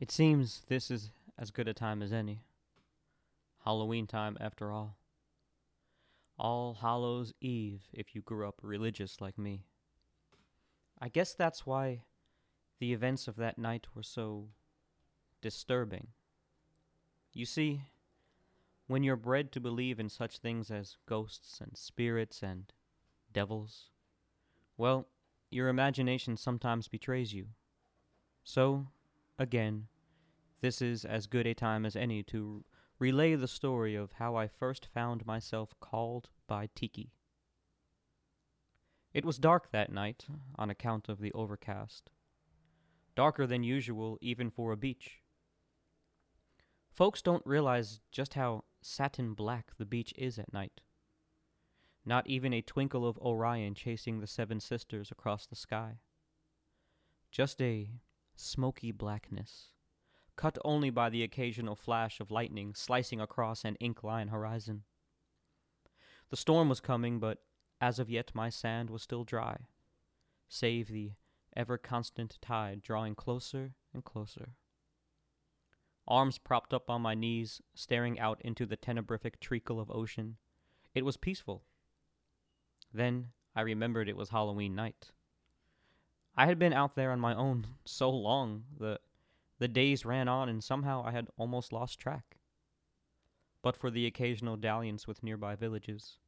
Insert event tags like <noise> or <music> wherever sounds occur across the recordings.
It seems this is as good a time as any. Halloween time, after all. All Hallows Eve, if you grew up religious like me. I guess that's why the events of that night were so disturbing. You see, when you're bred to believe in such things as ghosts and spirits and devils, well, your imagination sometimes betrays you. So, again, this is as good a time as any to relay the story of how I first found myself called by Tiki. It was dark that night on account of the overcast. Darker than usual, even for a beach. Folks don't realize just how satin black the beach is at night. Not even a twinkle of Orion chasing the Seven Sisters across the sky. Just a smoky blackness, cut only by the occasional flash of lightning slicing across an ink-line horizon. The storm was coming, but as of yet my sand was still dry, save the ever constant tide drawing closer and closer. Arms propped up on my knees, staring out into the tenebrific treacle of ocean, it was peaceful. Then I remembered it was Halloween night. I had been out there on my own <laughs> so long that the days ran on and somehow I had almost lost track. But for the occasional dalliance with nearby villages.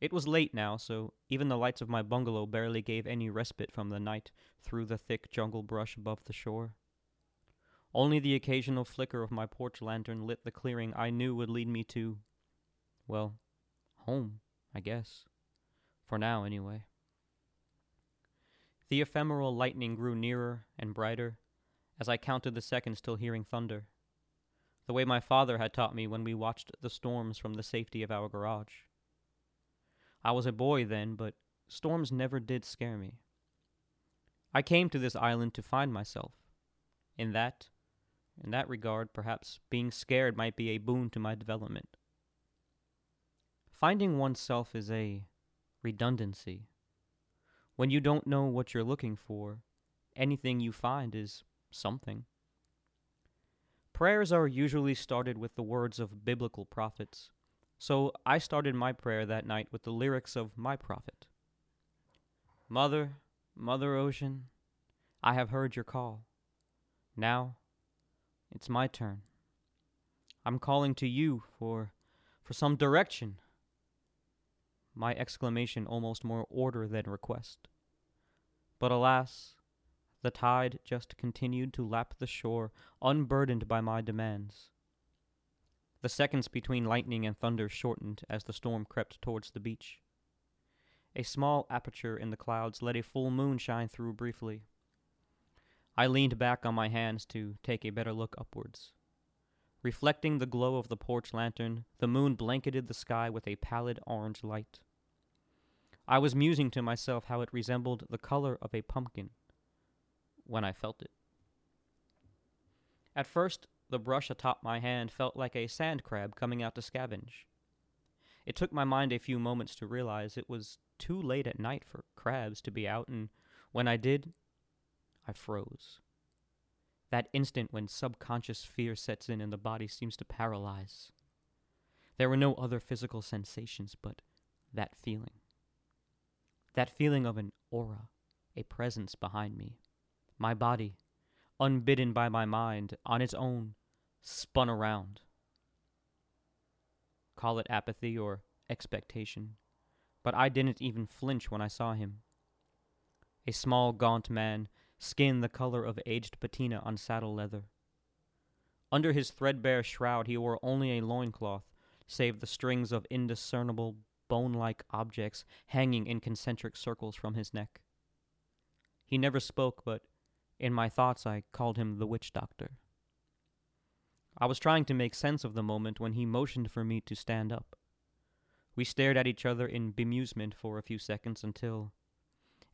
It was late now, so even the lights of my bungalow barely gave any respite from the night through the thick jungle brush above the shore. Only the occasional flicker of my porch lantern lit the clearing I knew would lead me to, well, home, I guess. For now, anyway. The ephemeral lightning grew nearer and brighter as I counted the seconds till hearing thunder, the way my father had taught me when we watched the storms from the safety of our garage. I was a boy then, but storms never did scare me. I came to this island to find myself. In that, in that regard, perhaps being scared might be a boon to my development. Finding oneself is a redundancy. When you don't know what you're looking for, anything you find is something. Prayers are usually started with the words of biblical prophets, so I started my prayer that night with the lyrics of my prophet Mother, Mother Ocean, I have heard your call. Now, it's my turn. I'm calling to you for for some direction my exclamation almost more order than request. But alas, the tide just continued to lap the shore, unburdened by my demands. The seconds between lightning and thunder shortened as the storm crept towards the beach. A small aperture in the clouds let a full moon shine through briefly. I leaned back on my hands to take a better look upwards. Reflecting the glow of the porch lantern, the moon blanketed the sky with a pallid orange light. I was musing to myself how it resembled the color of a pumpkin when I felt it. At first, the brush atop my hand felt like a sand crab coming out to scavenge. It took my mind a few moments to realize it was too late at night for crabs to be out, and when I did, I froze. That instant when subconscious fear sets in and the body seems to paralyze. There were no other physical sensations but that feeling. That feeling of an aura, a presence behind me. My body, unbidden by my mind, on its own, spun around. Call it apathy or expectation, but I didn't even flinch when I saw him. A small, gaunt man, skin the color of aged patina on saddle leather. Under his threadbare shroud, he wore only a loincloth, save the strings of indiscernible bone like objects hanging in concentric circles from his neck. He never spoke, but in my thoughts I called him the witch doctor. I was trying to make sense of the moment when he motioned for me to stand up. We stared at each other in bemusement for a few seconds until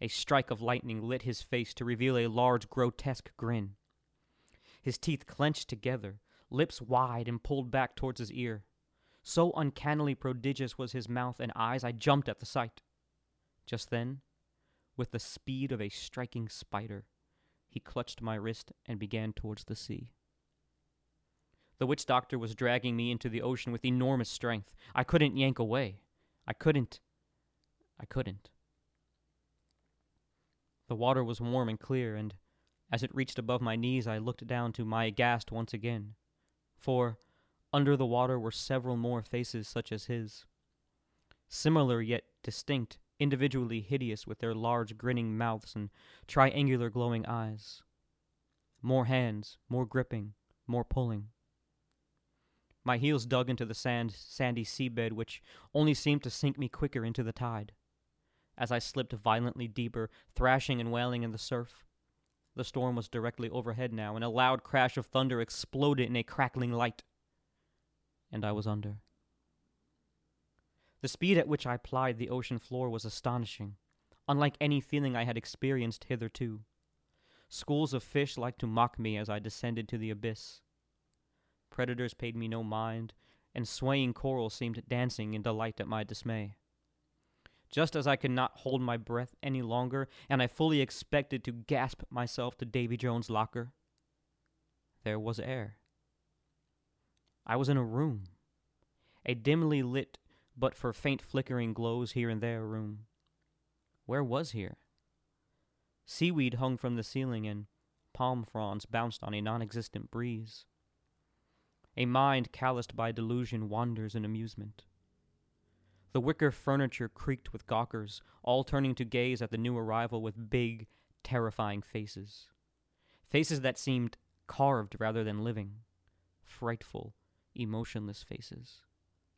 a strike of lightning lit his face to reveal a large, grotesque grin. His teeth clenched together, lips wide and pulled back towards his ear. So uncannily prodigious was his mouth and eyes, I jumped at the sight. Just then, with the speed of a striking spider, he clutched my wrist and began towards the sea. The witch doctor was dragging me into the ocean with enormous strength. I couldn't yank away. I couldn't. I couldn't. The water was warm and clear, and as it reached above my knees, I looked down to my aghast once again. For under the water were several more faces such as his. Similar yet distinct, individually hideous with their large grinning mouths and triangular glowing eyes. More hands, more gripping, more pulling. My heels dug into the sand, sandy seabed, which only seemed to sink me quicker into the tide. As I slipped violently deeper, thrashing and wailing in the surf. The storm was directly overhead now, and a loud crash of thunder exploded in a crackling light. And I was under. The speed at which I plied the ocean floor was astonishing, unlike any feeling I had experienced hitherto. Schools of fish liked to mock me as I descended to the abyss. Predators paid me no mind, and swaying coral seemed dancing in delight at my dismay. Just as I could not hold my breath any longer, and I fully expected to gasp myself to Davy Jones' locker, there was air. I was in a room, a dimly lit but for faint flickering glows here and there room. Where was here? Seaweed hung from the ceiling, and palm fronds bounced on a non existent breeze. A mind calloused by delusion wanders in amusement. The wicker furniture creaked with gawkers, all turning to gaze at the new arrival with big, terrifying faces. Faces that seemed carved rather than living. Frightful, emotionless faces.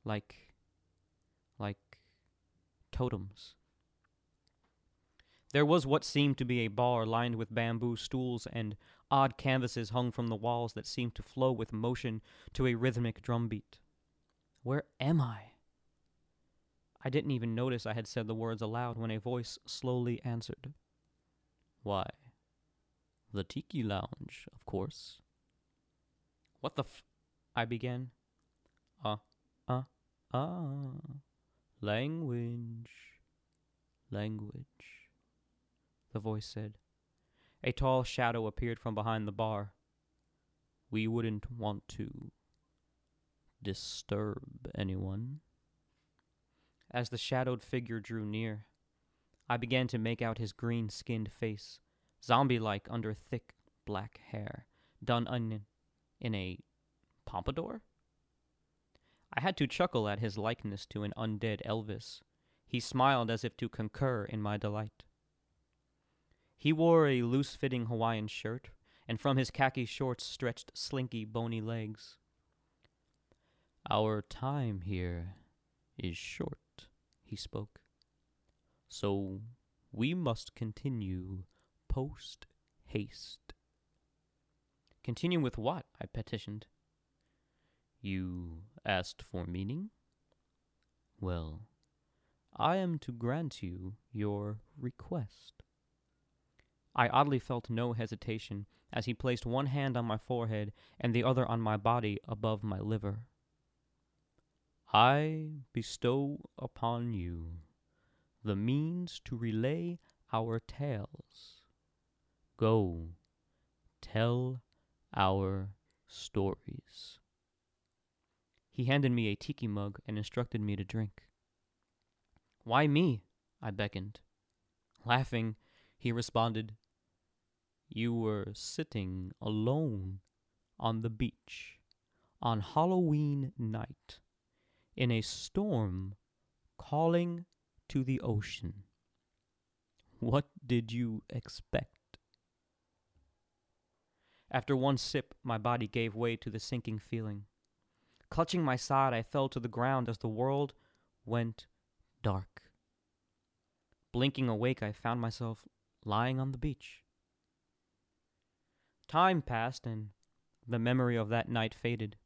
Like like totems. There was what seemed to be a bar lined with bamboo stools and odd canvases hung from the walls that seemed to flow with motion to a rhythmic drumbeat. Where am I? I didn't even notice I had said the words aloud when a voice slowly answered. Why, the Tiki Lounge, of course. What the f? I began. Uh, uh, ah. Language. Language. The voice said. A tall shadow appeared from behind the bar. We wouldn't want to disturb anyone. As the shadowed figure drew near, I began to make out his green skinned face, zombie like under thick black hair, done in, in a pompadour? I had to chuckle at his likeness to an undead Elvis. He smiled as if to concur in my delight. He wore a loose fitting Hawaiian shirt, and from his khaki shorts stretched slinky, bony legs. Our time here is short, he spoke. So we must continue post haste. Continue with what? I petitioned. You asked for meaning? Well, I am to grant you your request. I oddly felt no hesitation as he placed one hand on my forehead and the other on my body above my liver. I bestow upon you the means to relay our tales. Go, tell our stories. He handed me a tiki mug and instructed me to drink. Why me? I beckoned. Laughing, he responded, You were sitting alone on the beach on Halloween night in a storm calling to the ocean. What did you expect? After one sip, my body gave way to the sinking feeling. Clutching my side, I fell to the ground as the world went dark. Blinking awake, I found myself lying on the beach. Time passed, and the memory of that night faded.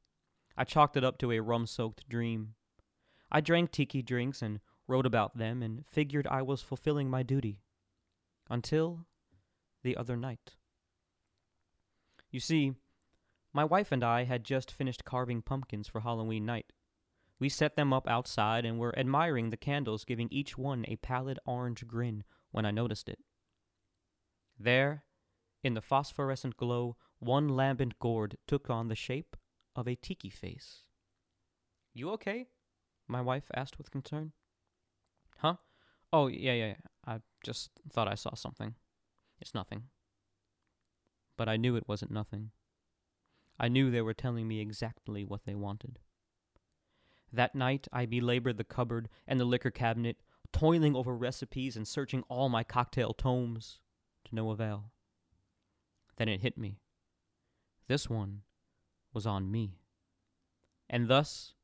I chalked it up to a rum soaked dream. I drank tiki drinks and wrote about them and figured I was fulfilling my duty. Until the other night. You see, my wife and I had just finished carving pumpkins for Halloween night. We set them up outside and were admiring the candles, giving each one a pallid orange grin when I noticed it. There, In the phosphorescent glow, one lambent gourd took on the shape of a tiki face. You okay? My wife asked with concern. Huh? Oh, yeah, yeah, yeah. I just thought I saw something. It's nothing. But I knew it wasn't nothing. I knew they were telling me exactly what they wanted. That night, I belabored the cupboard and the liquor cabinet, toiling over recipes and searching all my cocktail tomes, to no avail. Then it hit me. This one was on me. And thus,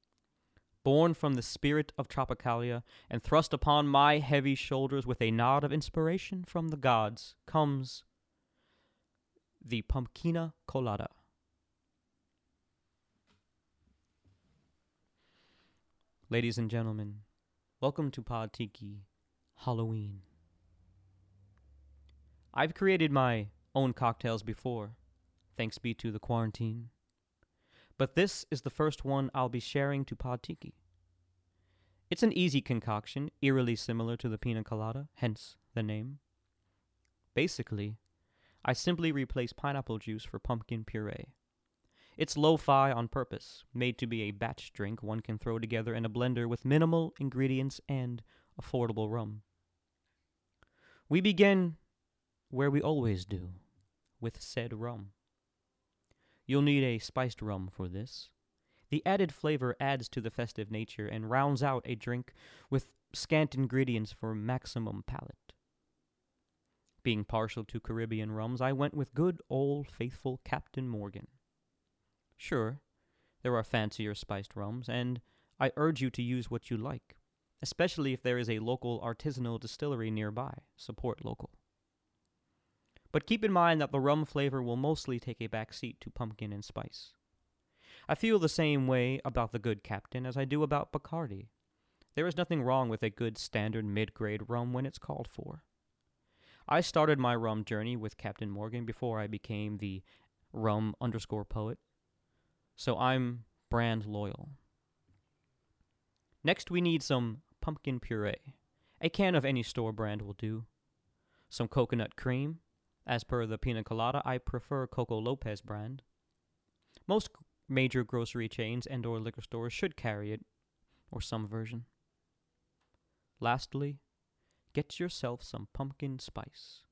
born from the spirit of Tropicalia and thrust upon my heavy shoulders with a nod of inspiration from the gods, comes the Pumpkina Colada. Ladies and gentlemen, welcome to Pod Tiki Halloween. I've created my own cocktails before, thanks be to the quarantine. But this is the first one I'll be sharing to Pod Tiki. It's an easy concoction, eerily similar to the pina colada, hence the name. Basically, I simply replace pineapple juice for pumpkin puree. It's lo fi on purpose, made to be a batch drink one can throw together in a blender with minimal ingredients and affordable rum. We begin where we always do, with said rum. You'll need a spiced rum for this. The added flavor adds to the festive nature and rounds out a drink with scant ingredients for maximum palate. Being partial to Caribbean rums, I went with good old faithful Captain Morgan. Sure, there are fancier spiced rums, and I urge you to use what you like, especially if there is a local artisanal distillery nearby. Support local. But keep in mind that the rum flavor will mostly take a back seat to pumpkin and spice. I feel the same way about the good captain as I do about Bacardi. There is nothing wrong with a good standard mid grade rum when it's called for. I started my rum journey with Captain Morgan before I became the rum underscore poet so I'm brand loyal. Next, we need some pumpkin puree. A can of any store brand will do. Some coconut cream. As per the pina colada, I prefer Coco Lopez brand. Most major grocery chains and or liquor stores should carry it or some version. Lastly, get yourself some pumpkin spice.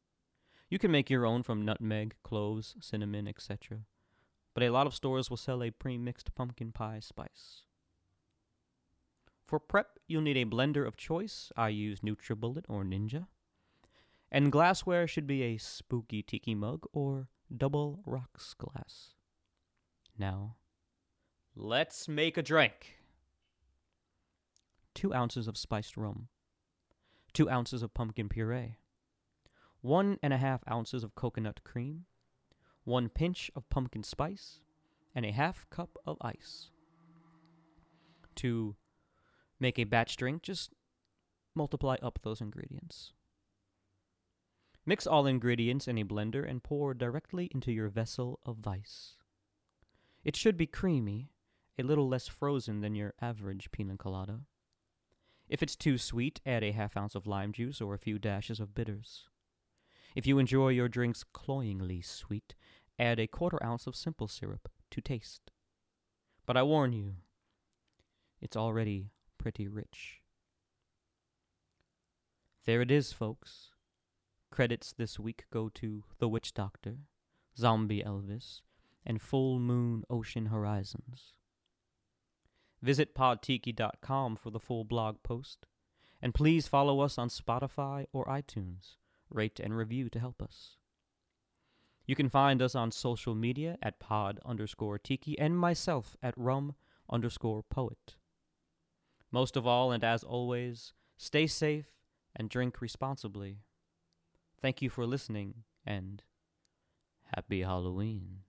You can make your own from nutmeg, cloves, cinnamon, etc but a lot of stores will sell a pre-mixed pumpkin pie spice. For prep, you'll need a blender of choice. I use NutriBullet or Ninja. And glassware should be a spooky tiki mug or double rocks glass. Now, let's make a drink. Two ounces of spiced rum, two ounces of pumpkin puree, one and a half ounces of coconut cream, one pinch of pumpkin spice, and a half cup of ice. To make a batch drink, just multiply up those ingredients. Mix all ingredients in a blender and pour directly into your vessel of vice. It should be creamy, a little less frozen than your average pina colada. If it's too sweet, add a half ounce of lime juice or a few dashes of bitters. If you enjoy your drinks cloyingly sweet, add a quarter ounce of simple syrup to taste. But I warn you, it's already pretty rich. There it is, folks. Credits this week go to The Witch Doctor, Zombie Elvis, and Full Moon Ocean Horizons. Visit podtiki.com for the full blog post, and please follow us on Spotify or iTunes rate, and review to help us. You can find us on social media at pod underscore tiki and myself at rum underscore poet. Most of all, and as always, stay safe and drink responsibly. Thank you for listening, and happy Halloween.